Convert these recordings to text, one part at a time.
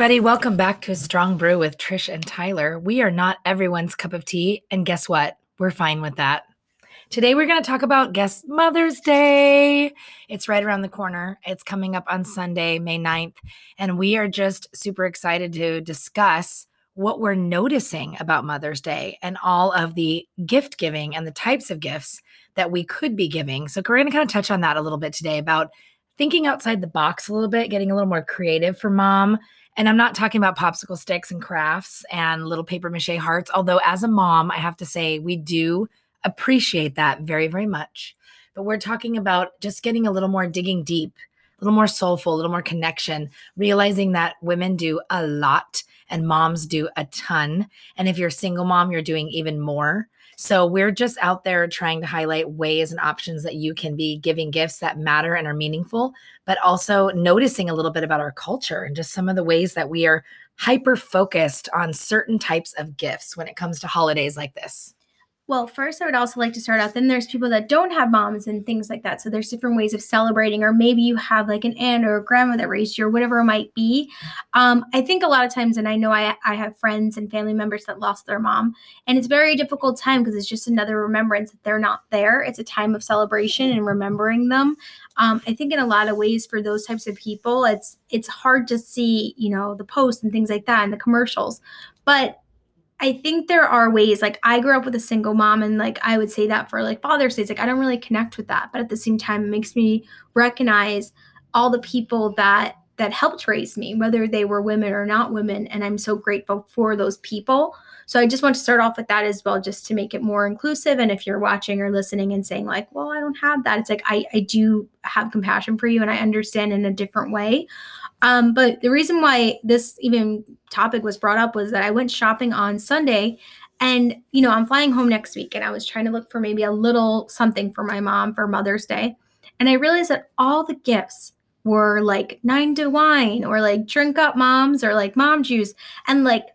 everybody. Welcome back to Strong Brew with Trish and Tyler. We are not everyone's cup of tea. And guess what? We're fine with that. Today, we're going to talk about Guess Mother's Day. It's right around the corner. It's coming up on Sunday, May 9th. And we are just super excited to discuss what we're noticing about Mother's Day and all of the gift giving and the types of gifts that we could be giving. So, we're going to kind of touch on that a little bit today about thinking outside the box a little bit, getting a little more creative for mom. And I'm not talking about popsicle sticks and crafts and little paper mache hearts, although as a mom, I have to say we do appreciate that very, very much. But we're talking about just getting a little more digging deep, a little more soulful, a little more connection, realizing that women do a lot and moms do a ton. And if you're a single mom, you're doing even more. So we're just out there trying to highlight ways and options that you can be giving gifts that matter and are meaningful, but also noticing a little bit about our culture and just some of the ways that we are hyper focused on certain types of gifts when it comes to holidays like this. Well, first, I would also like to start out. Then there's people that don't have moms and things like that. So there's different ways of celebrating, or maybe you have like an aunt or a grandma that raised you, or whatever it might be. Um, I think a lot of times, and I know I, I have friends and family members that lost their mom, and it's very difficult time because it's just another remembrance that they're not there. It's a time of celebration and remembering them. Um, I think in a lot of ways for those types of people, it's it's hard to see, you know, the posts and things like that and the commercials, but I think there are ways like I grew up with a single mom and like I would say that for like Father's Day, like I don't really connect with that. But at the same time, it makes me recognize all the people that that helped raise me, whether they were women or not women. And I'm so grateful for those people. So I just want to start off with that as well, just to make it more inclusive. And if you're watching or listening and saying, like, well, I don't have that, it's like I, I do have compassion for you and I understand in a different way. Um, but the reason why this even topic was brought up was that I went shopping on Sunday and, you know, I'm flying home next week and I was trying to look for maybe a little something for my mom for Mother's Day. And I realized that all the gifts were like nine to wine or like drink up moms or like mom juice. And like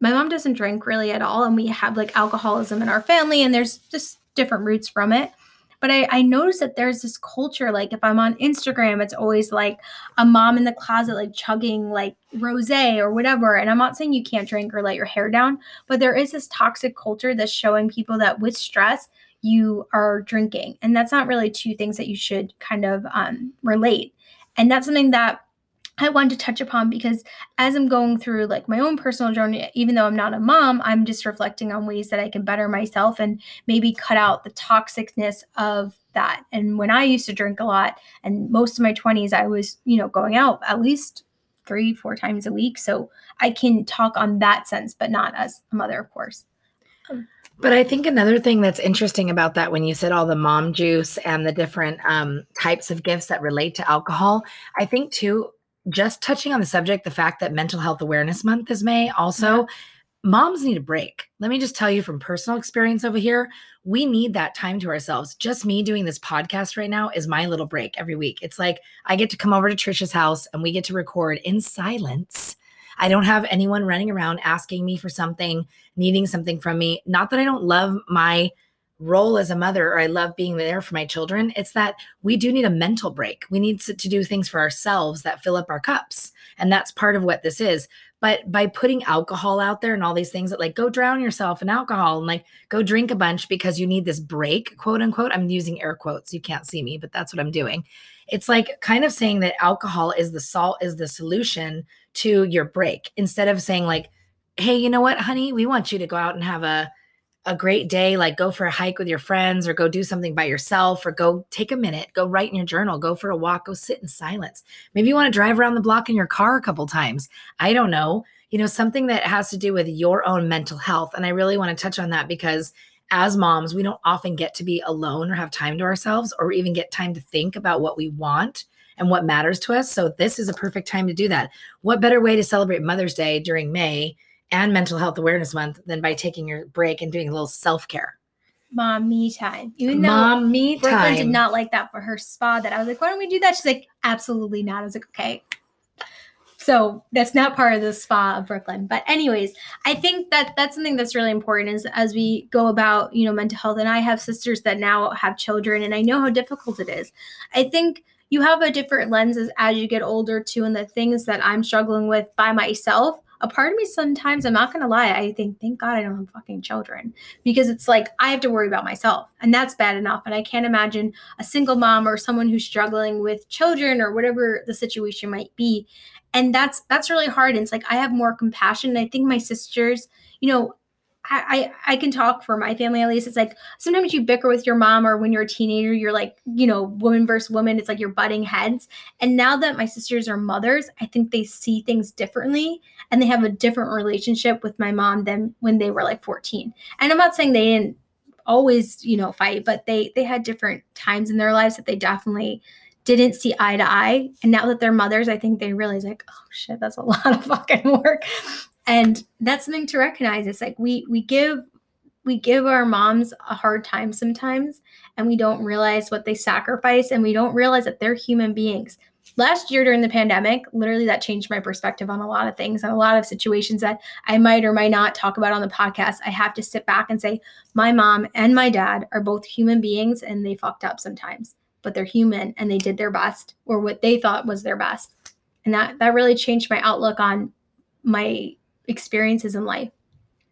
my mom doesn't drink really at all. And we have like alcoholism in our family and there's just different roots from it. But I, I noticed that there's this culture, like if I'm on Instagram, it's always like a mom in the closet, like chugging like rose or whatever. And I'm not saying you can't drink or let your hair down, but there is this toxic culture that's showing people that with stress, you are drinking. And that's not really two things that you should kind of um, relate. And that's something that I wanted to touch upon because as I'm going through like my own personal journey, even though I'm not a mom, I'm just reflecting on ways that I can better myself and maybe cut out the toxicness of that. And when I used to drink a lot, and most of my 20s, I was, you know, going out at least three, four times a week. So I can talk on that sense, but not as a mother, of course. But I think another thing that's interesting about that, when you said all the mom juice and the different um, types of gifts that relate to alcohol, I think too, just touching on the subject, the fact that Mental Health Awareness Month is May, also, yeah. moms need a break. Let me just tell you from personal experience over here, we need that time to ourselves. Just me doing this podcast right now is my little break every week. It's like I get to come over to Trisha's house and we get to record in silence. I don't have anyone running around asking me for something, needing something from me. Not that I don't love my role as a mother or I love being there for my children. It's that we do need a mental break. We need to, do things for ourselves that fill up our cups. And that's part of what this is. But by putting alcohol out there and all these things that like go drown yourself in alcohol and like go drink a bunch because you need this break, quote unquote. I'm using air quotes. You can't see me, but that's what I'm doing. It's like kind of saying that alcohol is the salt, is the solution to your break instead of saying like, hey, you know what, honey, we want you to go out and have a a great day, like go for a hike with your friends or go do something by yourself or go take a minute, go write in your journal, go for a walk, go sit in silence. Maybe you want to drive around the block in your car a couple times. I don't know. You know, something that has to do with your own mental health. And I really want to touch on that because as moms, we don't often get to be alone or have time to ourselves or even get time to think about what we want and what matters to us. So, this is a perfect time to do that. What better way to celebrate Mother's Day during May and Mental Health Awareness Month than by taking your break and doing a little self care. Mom me time. Even though Mom me Brooklyn time. did not like that for her spa, that I was like, why don't we do that? She's like, absolutely not. I was like, okay. So that's not part of the spa of Brooklyn. But anyways, I think that that's something that's really important is as we go about, you know, mental health. And I have sisters that now have children and I know how difficult it is. I think you have a different lenses as you get older too and the things that i'm struggling with by myself a part of me sometimes i'm not gonna lie i think thank god i don't have fucking children. Because it's like i have to worry about myself and that's bad enough and i can't imagine a single mom or someone who's struggling with children or whatever the situation might be. And that's that's really hard and it's like i have more compassion and i think my sisters you know I, I can talk for my family at least. It's like sometimes you bicker with your mom, or when you're a teenager, you're like, you know, woman versus woman. It's like you're butting heads. And now that my sisters are mothers, I think they see things differently and they have a different relationship with my mom than when they were like 14. And I'm not saying they didn't always, you know, fight, but they they had different times in their lives that they definitely didn't see eye to eye. And now that they're mothers, I think they realize like, oh shit, that's a lot of fucking work and that's something to recognize. It's like we we give we give our moms a hard time sometimes and we don't realize what they sacrifice and we don't realize that they're human beings. Last year during the pandemic literally that changed my perspective on a lot of things and a lot of situations that i might or might not talk about on the podcast. I have to sit back and say my mom and my dad are both human beings and they fucked up sometimes but they're human and they did their best or what they thought was their best. And that that really changed my outlook on my experiences in life.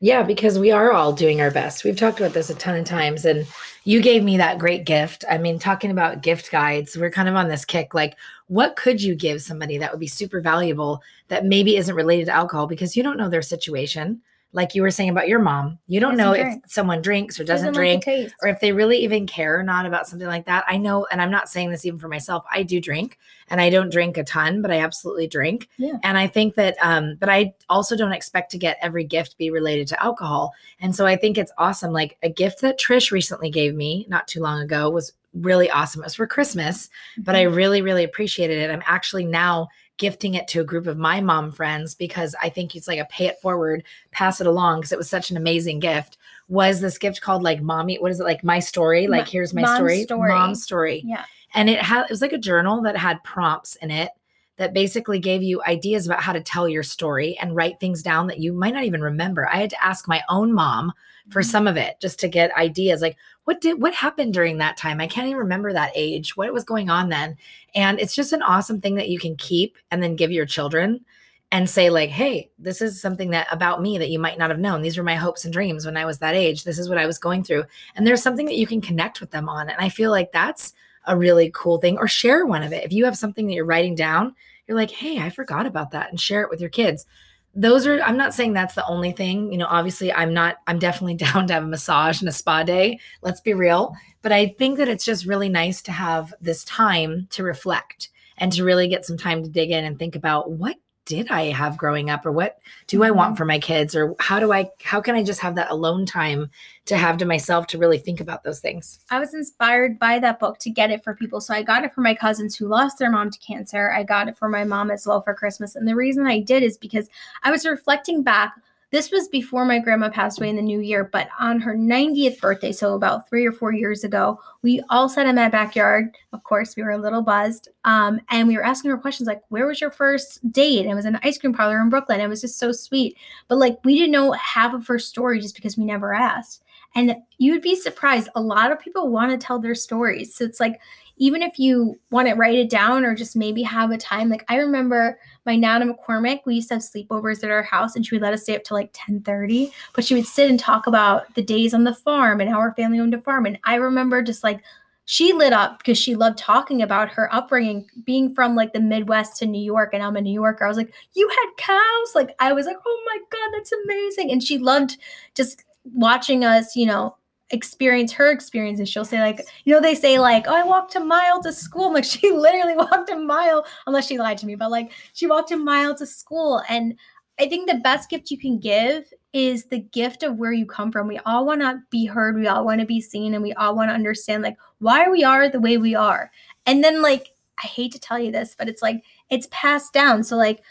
Yeah, because we are all doing our best. We've talked about this a ton of times, and you gave me that great gift. I mean, talking about gift guides, we're kind of on this kick like, what could you give somebody that would be super valuable that maybe isn't related to alcohol because you don't know their situation? Like you were saying about your mom, you don't know drink. if someone drinks or doesn't, doesn't drink, like or if they really even care or not about something like that. I know, and I'm not saying this even for myself. I do drink, and I don't drink a ton, but I absolutely drink. Yeah. And I think that, um, but I also don't expect to get every gift be related to alcohol. And so I think it's awesome. Like a gift that Trish recently gave me not too long ago was really awesome. It was for Christmas, mm-hmm. but I mm-hmm. really, really appreciated it. I'm actually now gifting it to a group of my mom friends because I think it's like a pay it forward, pass it along because it was such an amazing gift. Was this gift called like mommy? What is it like? My story? Like here's my story. story. Mom story. Yeah. And it had it was like a journal that had prompts in it that basically gave you ideas about how to tell your story and write things down that you might not even remember. I had to ask my own mom for mm-hmm. some of it just to get ideas like what did what happened during that time? I can't even remember that age. What was going on then? And it's just an awesome thing that you can keep and then give your children and say like, "Hey, this is something that about me that you might not have known. These were my hopes and dreams when I was that age. This is what I was going through." And there's something that you can connect with them on. And I feel like that's a really cool thing or share one of it. If you have something that you're writing down, you're like, "Hey, I forgot about that." and share it with your kids those are i'm not saying that's the only thing you know obviously i'm not i'm definitely down to have a massage and a spa day let's be real but i think that it's just really nice to have this time to reflect and to really get some time to dig in and think about what did I have growing up or what do I want mm-hmm. for my kids or how do I how can I just have that alone time to have to myself to really think about those things. I was inspired by that book to get it for people. So I got it for my cousins who lost their mom to cancer. I got it for my mom as well for Christmas. And the reason I did is because I was reflecting back this was before my grandma passed away in the new year, but on her 90th birthday, so about three or four years ago, we all sat in my backyard. Of course, we were a little buzzed. Um, and we were asking her questions like, Where was your first date? And it was an ice cream parlor in Brooklyn. It was just so sweet. But like, we didn't know half of her story just because we never asked. And you would be surprised. A lot of people want to tell their stories. So it's like, even if you want to write it down or just maybe have a time, like I remember my Nana McCormick, we used to have sleepovers at our house and she would let us stay up to like 10 30, but she would sit and talk about the days on the farm and how her family owned a farm. And I remember just like she lit up because she loved talking about her upbringing, being from like the Midwest to New York. And I'm a New Yorker. I was like, You had cows? Like, I was like, Oh my God, that's amazing. And she loved just watching us, you know, experience her experience and she'll say like you know they say like oh i walked a mile to school like she literally walked a mile unless she lied to me but like she walked a mile to school. And i think the best gift you can give is the gift of where you come from. We all want to be heard. We all want to be seen and we all want to understand like why we are the way we are. And then like i hate to tell you this but it's like it's passed down. So like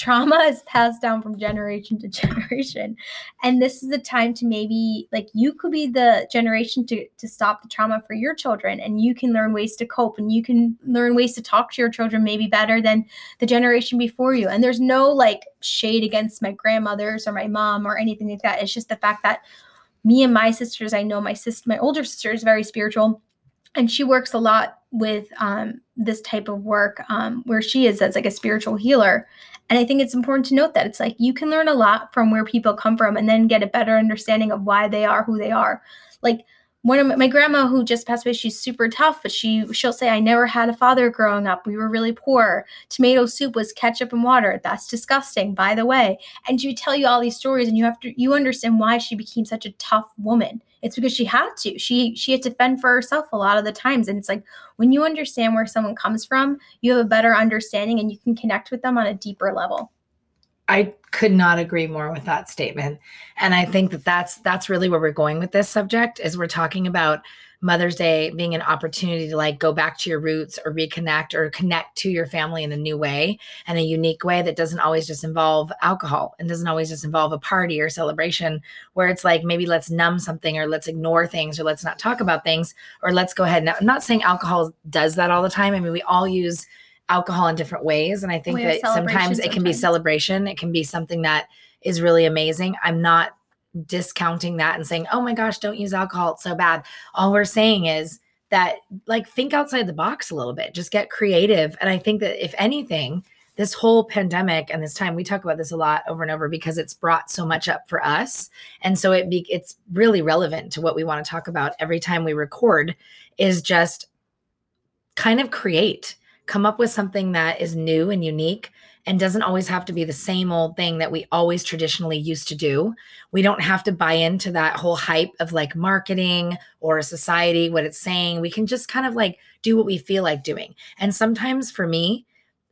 trauma is passed down from generation to generation. And this is the time to maybe like you could be the generation to to stop the trauma for your children and you can learn ways to cope and you can learn ways to talk to your children maybe better than the generation before you. And there's no like shade against my grandmothers or my mom or anything like that. It's just the fact that me and my sisters i know my sister my older sister is very spiritual and she works a lot with um, this type of work um, where she is as like a spiritual healer. And I think it's important to note that it's like you can learn a lot from where people come from and then get a better understanding of why they are who they are. Like one of my, my, grandma who just passed away she's super tough but she she'll say i never had a father growing up. We were really poor. Tomato soup was ketchup and water. That's disgusting by the way. And she would tell you all these stories and you have to you understand why she became such a tough woman. It's because she had to. She she had to fend for herself a lot of the times and it's like when you understand where someone comes from you have a better understanding and you can connect with them on a deeper level I could not agree more with that statement. And I think that that's that's really where we're going with this subject is we're talking about Mother's Day being an opportunity to like go back to your roots or reconnect or connect to your family in a new way and a unique way that doesn't always just involve alcohol and doesn't always just involve a party or celebration where it's like maybe let's numb something or let's ignore things or let's not talk about things or let's go ahead. Now, I'm not saying alcohol does that all the time. I mean, we all use alcohol in different ways. And I think that sometimes it can be celebration, it can be something that is really amazing. I'm not discounting that and saying, oh my gosh, don't use alcohol. It's so bad. All we're saying is that, like, think outside the box a little bit, just get creative. And I think that if anything, this whole pandemic and this time we talk about this a lot over and over because it's brought so much up for us and so it be, it's really relevant to what we want to talk about every time we record is just kind of create come up with something that is new and unique and doesn't always have to be the same old thing that we always traditionally used to do. We don't have to buy into that whole hype of like marketing or society, what it's saying. We can just kind of like do what we feel like doing. And sometimes for me,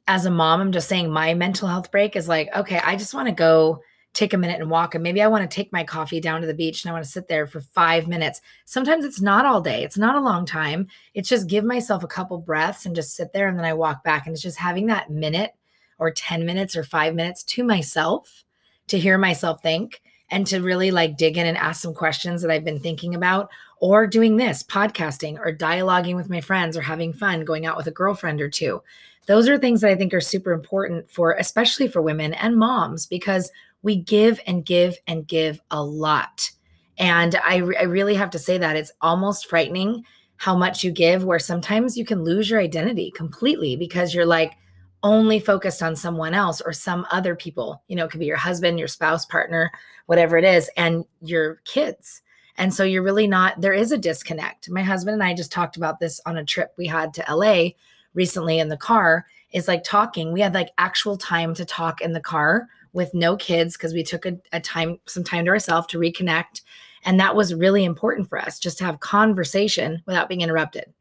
as a mom, I'm just saying my mental health break is like, okay, I just want to go take a minute and walk. And maybe I want to take my coffee down to the beach and I want to sit there for five minutes. Sometimes it's not all day, it's not a long time. It's just give myself a couple breaths and just sit there and then I walk back. And it's just having that minute or 10 minutes or five minutes to myself to hear myself think and to really like dig in and ask some questions that I've been thinking about, or doing this podcasting or dialoguing with my friends or having fun going out with a girlfriend or two. Those are things that I think are super important for, especially for women and moms, because we give and give and give a lot. And I, I really have to say that it's almost frightening how much you give, where sometimes you can lose your identity completely because you're like only focused on someone else or some other people. You know, it could be your husband, your spouse, partner, whatever it is, and your kids. And so you're really not, there is a disconnect. My husband and I just talked about this on a trip we had to LA recently in the car, is like talking. We had like actual time to talk in the car with no kids because we took a, a time some time to ourselves to reconnect. And that was really important for us just to have conversation without being interrupted.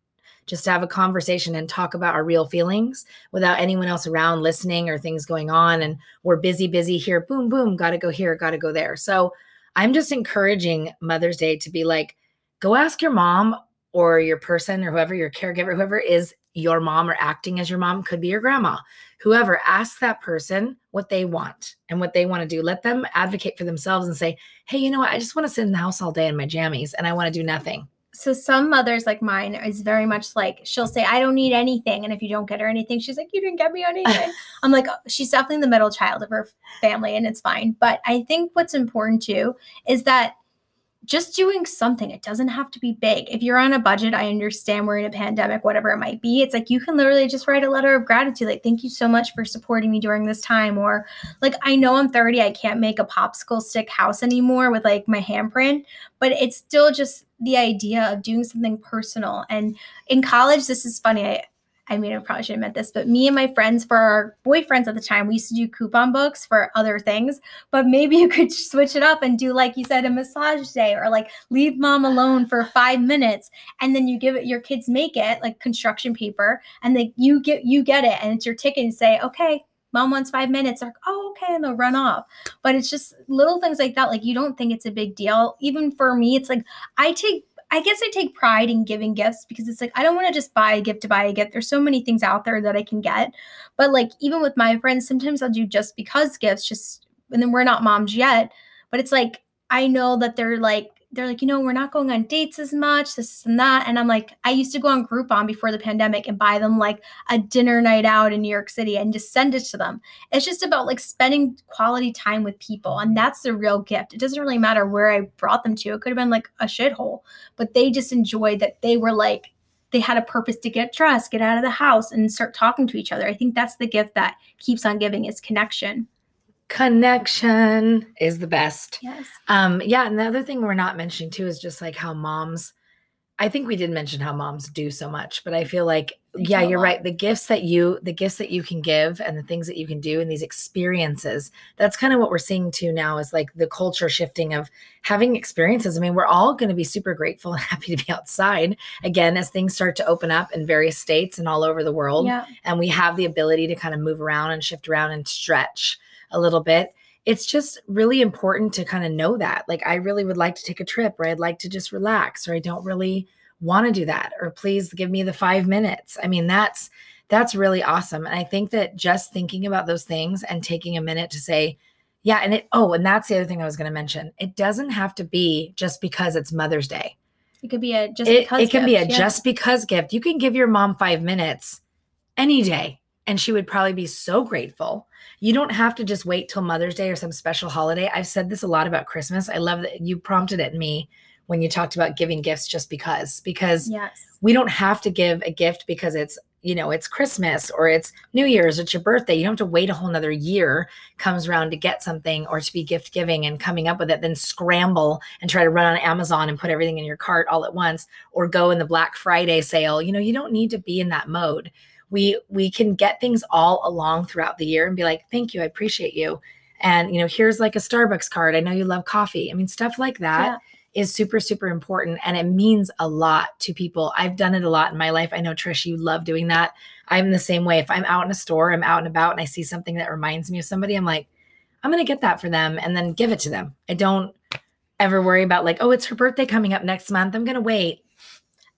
Just to have a conversation and talk about our real feelings without anyone else around listening or things going on and we're busy busy here boom boom got to go here got to go there. So i'm just encouraging mother's day to be like go ask your mom or your person or whoever your caregiver whoever is your mom or acting as your mom could be your grandma. Whoever ask that person what they want and what they want to do let them advocate for themselves and say hey you know what? I just want to sit in the house all day in my jammies and i want to do nothing. So some mothers like mine is very much like she'll say i don't need anything and if you don't get her anything she's like you didn't get me anything. I'm like oh, she's definitely the middle child of her family and it's fine. But i think what's important too is that just doing something. It doesn't have to be big. If you're on a budget, I understand we're in a pandemic, whatever it might be. It's like you can literally just write a letter of gratitude, like, thank you so much for supporting me during this time. Or, like, I know I'm 30, I can't make a popsicle stick house anymore with like my handprint, but it's still just the idea of doing something personal. And in college, this is funny. I, I mean, I probably should have meant this, but me and my friends, for our boyfriends at the time, we used to do coupon books for other things. But maybe you could switch it up and do, like you said, a massage day or like leave mom alone for five minutes. And then you give it, your kids make it like construction paper and then you get, you get it and it's your ticket and say, okay, mom wants five minutes. They're like, oh, okay. And they'll run off. But it's just little things like that. Like you don't think it's a big deal. Even for me, it's like I take I guess I take pride in giving gifts because it's like I don't want to just buy a gift to buy a gift. There's so many things out there that I can get. But like even with my friends, sometimes I'll do just because gifts, just and then we're not moms yet. But it's like I know that they're like they're like, you know, we're not going on dates as much, this and that. And I'm like, I used to go on Groupon before the pandemic and buy them like a dinner night out in New York City and just send it to them. It's just about like spending quality time with people. And that's the real gift. It doesn't really matter where I brought them to. It could have been like a shithole, but they just enjoyed that they were like, they had a purpose to get dressed, get out of the house, and start talking to each other. I think that's the gift that keeps on giving is connection. Connection is the best. Yes. Um, yeah, and the other thing we're not mentioning too is just like how moms I think we did mention how moms do so much, but I feel like They yeah, you're right. The gifts that you the gifts that you can give and the things that you can do and these experiences, that's kind of what we're seeing too now is like the culture shifting of having experiences. I mean, we're all going to be super grateful and happy to be outside again as things start to open up in various states and all over the world Yeah. and we have the ability to kind of move around and shift around and stretch a little bit. It's just really important to kind of know that. Like, I really would like to take a trip, or I'd like to just relax, or I don't really want to do that, or please give me the five minutes. I mean, that's that's really awesome. And I think that just thinking about those things and taking a minute to say, yeah, and it, oh, and that's the other thing I was going to mention. It doesn't have to be just because it's Mother's Day It could be a just it, because it can be a yeah. just because gift. You can give your mom five minutes any day, and she would probably be so grateful. You don't have to just wait till Mother's Day or some special holiday. I've said this a lot about Christmas. I love that you prompted at me when you talked about giving gifts just because, because Yes. we don't have to give a gift because it's you know it's christmas or it's new year's it's your birthday you don't have to wait a whole nother year comes around to get something or to be gift giving and coming up with it then scramble and try to run on amazon and put everything in your cart all at once or go in the black friday sale you know you don't need to be in that mode we we can get things all along throughout the year and be like thank you i appreciate you. And you know here's like a starbucks card i know you love coffee. I mean stuff like that Yeah. is super super important and it means a lot to people. I've done it a lot in my life. I know trish you love doing that. I'm the same way. If i'm out in a store i'm out and about and i see something that reminds me of somebody i'm like i'm going to get that for them and then give it to them. I don't ever worry about like oh it's her birthday coming up next month. I'm going to wait.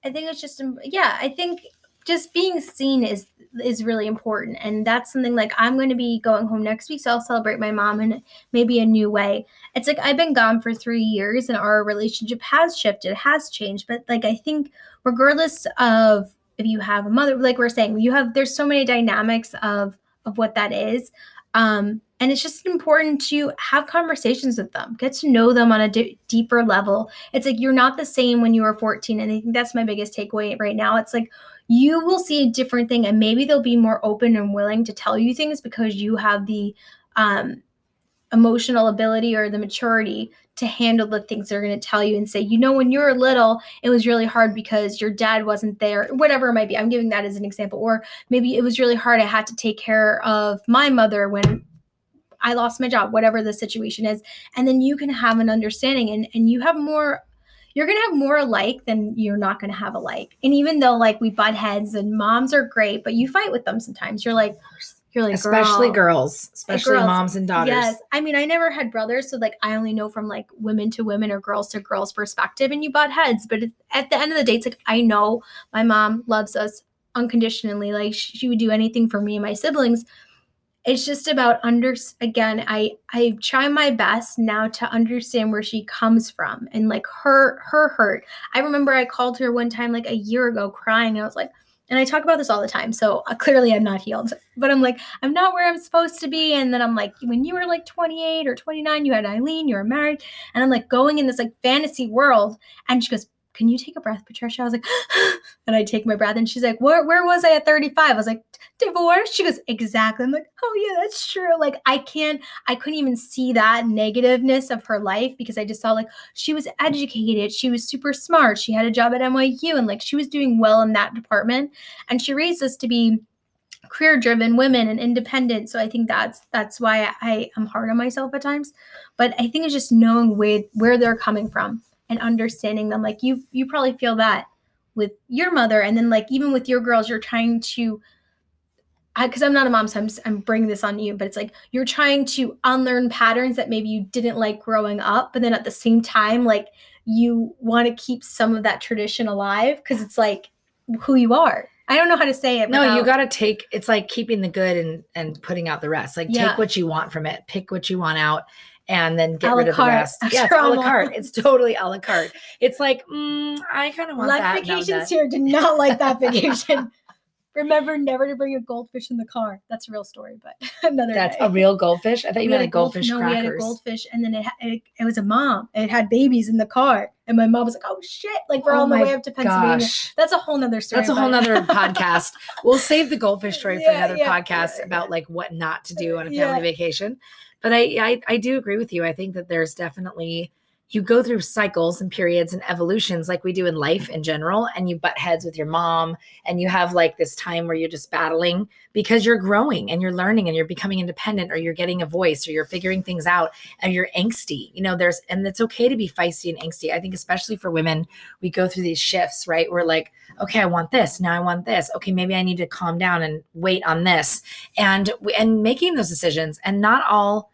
I think it's just im- yeah, I think just being seen is is really important and that's something like I'm going to be going home next week so I'll celebrate my mom in maybe a new way. It's like I've been gone for 3 years and our relationship has shifted, has changed, but like I think regardless of if you have a mother like we're saying, you have there's so many dynamics of of what that is. Um and it's just important to have conversations with them, get to know them on a d- deeper level it's like you're not the same when you were 14 and i think that's my biggest takeaway right now it's like you will see a different thing and maybe they'll be more open and willing to tell you things because you have the um, emotional ability or the maturity to handle the things they're going to tell you and say you know when you were little it was really hard because your dad wasn't there whatever it might be i'm giving that as an example or maybe it was really hard i had to take care of my mother when I lost my job, whatever the situation is. And then you can have an understanding and, and you have more, you're going to have more alike than you're not going to have alike. And even though like we butt heads and moms are great, but you fight with them sometimes. You're like, you're like, especially "Girl." girls especially girls. moms and daughters Yes. I mean, I never had brothers. So like, I only know from like women to women or girls to girls perspective and you butt heads. But at the end of the day, it's like, I know my mom loves us unconditionally. Like she would do anything for me and my siblings it's just about under again i i try my best now to understand where she comes from and like her her hurt. I remember i called her one time like a year ago crying. I was like and i talk about this all the time so uh, clearly i'm not healed. But i'm like i'm not where i'm supposed to be. And then i'm like when you were like 28 or 29 you had eileen you were married. And i'm like going in this like fantasy world. And she goes can you take a breath patricia? I was like and i take my breath and she's like where, where was i at 35 i was like divorce? She goes exactly. I'm like oh yeah that's true. Like i can't i couldn't even see that negativeness of her life because i just saw like she was educated she was super smart she had a job at nyu and like she was doing well in that department and she raised us to be career driven women and independent so i think that's that's why I, am hard on myself at times but i think it's just knowing where where they're coming from and understanding them like you you probably feel that with your mother and then like even with your girls you're trying to because I'm not a mom, so I'm, I'm bringing this on you, but it's like you're trying to unlearn patterns that maybe you didn't like growing up, but then at the same time, like you want to keep some of that tradition alive because it's like who you are. I don't know how to say it. no you got to take it's like keeping the good and and putting out the rest like Yeah. take what you want from it pick what you want out and then get rid of the rest yeah it's a la carte it's totally a la carte it's like mm, i kind of want Life that, vacations here did not like that vacation. Remember never to bring a goldfish in the car. That's a real story, but another. That's day. a real goldfish. I thought you We had a gold- goldfish no, we had a goldfish, and then it, it it was a mom. It had babies in the car, and my mom was like, "Oh shit!" Like we're Oh on the my way up to Pennsylvania. Gosh. That's a whole nother story. That's a whole nother podcast. We'll save the goldfish story for Yeah, another yeah, podcast yeah, about like what not to do on a family vacation. But I, I I do agree with you. I think that there's definitely you go through cycles and periods and evolutions like we do in life in general and you butt heads with your mom and you have like this time where you're just battling because you're growing and you're learning and you're becoming independent or you're getting a voice or you're figuring things out and you're angsty. You know there's and it's okay to be feisty and angsty. I think especially for women we go through these shifts right? We're like okay i want this. Now i want this. Okay maybe i need to calm down and wait on this. And and making those decisions and not all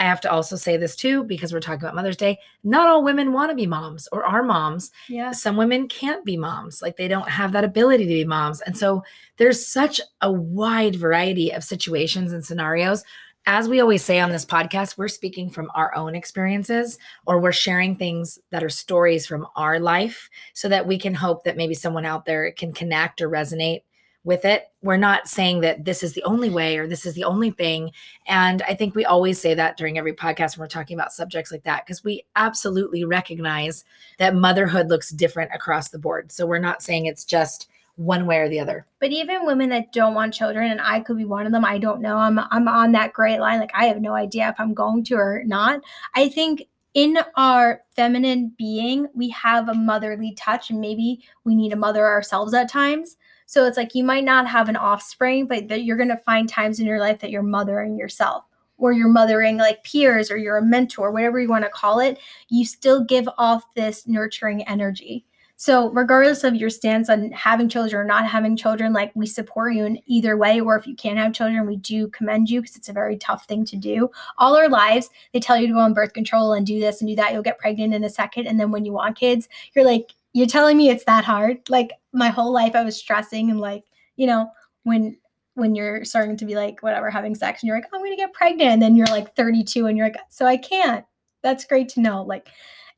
i have to also say this too because we're talking about mother's day not all women want to be moms or are moms. Yeah. some women can't be moms like they don't have that ability to be moms. And so there's such a wide variety of situations and scenarios. As we always say on this podcast we're speaking from our own experiences or we're sharing things that are stories from our life so that we can hope that maybe someone out there can connect or resonate with it we're not saying that this is the only way or this is the only thing and I think we always say that during every podcast when we're talking about subjects like that, because we absolutely recognize that motherhood looks different across the board. So we're not saying it's just one way or the other. But even women that don't want children, and I could be one of them, I don't know. I'm I'm on that gray line. Like I have no idea if I'm going to or not. I think in our feminine being, we have a motherly touch, and maybe we need a mother ourselves at times. So it's like you might not have an offspring, but you're gonna find times in your life that you're mothering yourself. Or you're mothering like peers, or you're a mentor, whatever you want to call it, you still give off this nurturing energy. So, regardless of your stance on having children or not having children, like we support you in either way. Or if you can't have children, we do commend you because it's a very tough thing to do. All our lives, they tell you to go on birth control and do this and do that. You'll get pregnant in a second. And then when you want kids, you're like, you're telling me it's that hard. Like my whole life, I was stressing and like, you know, when when you're starting to be like whatever having sex and you're like oh, i'm gonna get pregnant and then you're like 32 and you're like so i can't. That's great to know. Like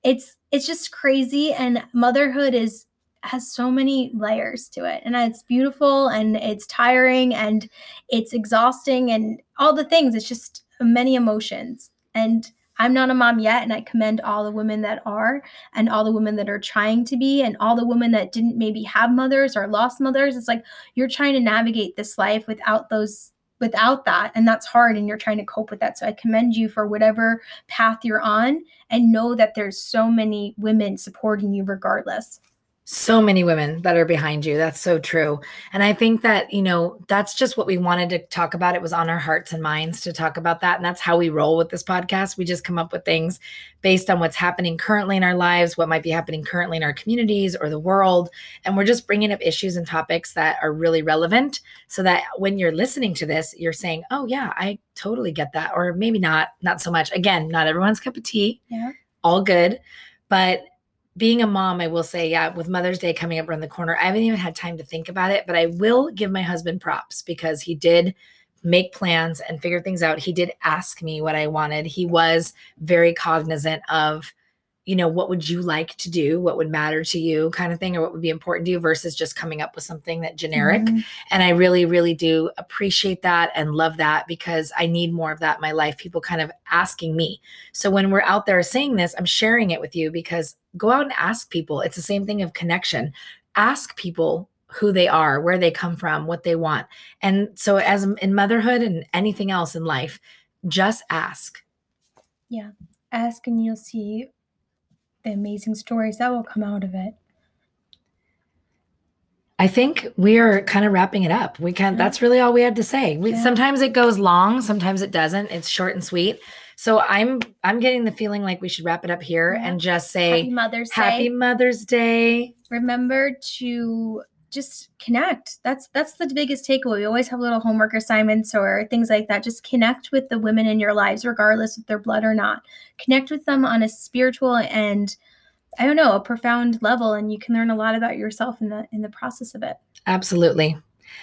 it's it's just crazy and motherhood is has so many layers to it and it's beautiful and it's tiring and it's exhausting and all the things. It's just many emotions and i'm not a mom yet and i commend all the women that are and all the women that are trying to be and all the women that didn't maybe have mothers or lost mothers. It's like you're trying to navigate this life without those without that and that's hard and you're trying to cope with that. So i commend you for whatever path you're on and know that there's so many women supporting you regardless So many women that are behind you. That's so true. And I think that, you know, that's just what we wanted to talk about. It was on our hearts and minds to talk about that. And that's how we roll with this podcast. We just come up with things based on what's happening currently in our lives, what might be happening currently in our communities or the world. And we're just bringing up issues and topics that are really relevant so that when you're listening to this, you're saying, oh, yeah, I totally get that. Or maybe not, not so much. Again, not everyone's cup of tea. Yeah. All good. But being a mom, I will say, yeah, with Mother's Day coming up around the corner, I haven't even had time to think about it, but I will give my husband props because he did make plans and figure things out. He did ask me what I wanted. He was very cognizant of, you know, what would you like to do? What would matter to you, kind of thing, or what would be important to you versus just coming up with something that generic. Mhm. And I really, really do appreciate that and love that because I need more of that in my life. People kind of asking me. So when we're out there saying this, I'm sharing it with you because go out and ask people. It's the same thing of connection. Ask people who they are, where they come from, what they want. And so, as in motherhood and anything else in life, just ask. Yeah. Ask and you'll see the amazing stories that will come out of it I think we are kind of wrapping it up. We can. That's really all we had to say. We, Yeah. Sometimes it goes long, sometimes it doesn't. It's short and sweet. So I'm I'm getting the feeling like we should wrap it up here Yeah. and just say happy mother's Happy day Mother's Day. remember to just connect that's that's the biggest takeaway we always have little homework assignments or things like that just connect with the women in your lives regardless if they're blood or not connect with them on a spiritual and i don't know a profound level and you can learn a lot about yourself in the in the process of it Absolutely.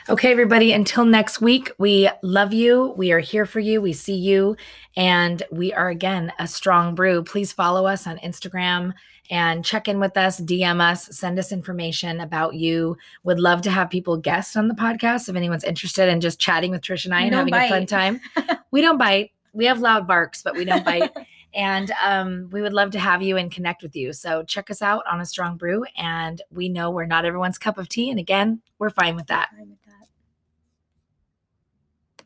Okay, everybody, until next week, we love you. We are here for you. We see you. And we are, again, a strong brew. Please follow us on Instagram and check in with us, DM us, send us information about you. Would love to have people guest on the podcast if anyone's interested in just chatting with Trish and I We and having a fun time. we don't bite. We have loud barks, but we don't bite. and um, we would love to have you and connect with you. So check us out on a strong brew. And we know we're not everyone's cup of tea. And again, we're fine with that. Fine with that.